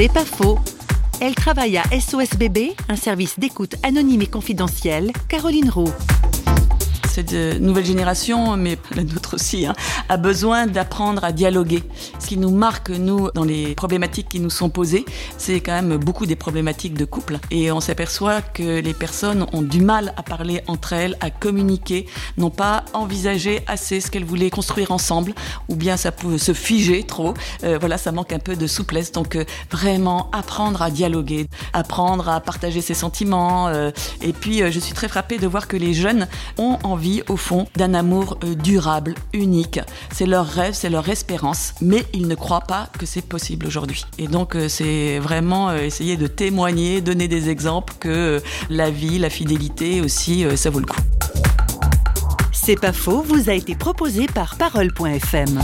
C'est pas faux. Elle travaille à SOS Bébé, un service d'écoute anonyme et confidentiel. Caroline Roux cette nouvelle génération, mais la nôtre aussi, hein, a besoin d'apprendre à dialoguer. Ce qui nous marque, nous, dans les problématiques qui nous sont posées, c'est quand même beaucoup des problématiques de couple. Et on s'aperçoit que les personnes ont du mal à parler entre elles, à communiquer, n'ont pas envisagé assez ce qu'elles voulaient construire ensemble, ou bien ça peut se figer trop. Euh, voilà, ça manque un peu de souplesse. Donc euh, vraiment apprendre à dialoguer, apprendre à partager ses sentiments. Euh, et puis je suis très frappée de voir que les jeunes ont envie au fond, d'un amour euh, durable, unique. C'est leur rêve, c'est leur espérance, mais ils ne croient pas que c'est possible aujourd'hui. Et donc, euh, c'est vraiment euh, essayer de témoigner, donner des exemples que la vie, la fidélité aussi, ça vaut le coup. C'est pas faux, vous a été proposé par Parole.fm.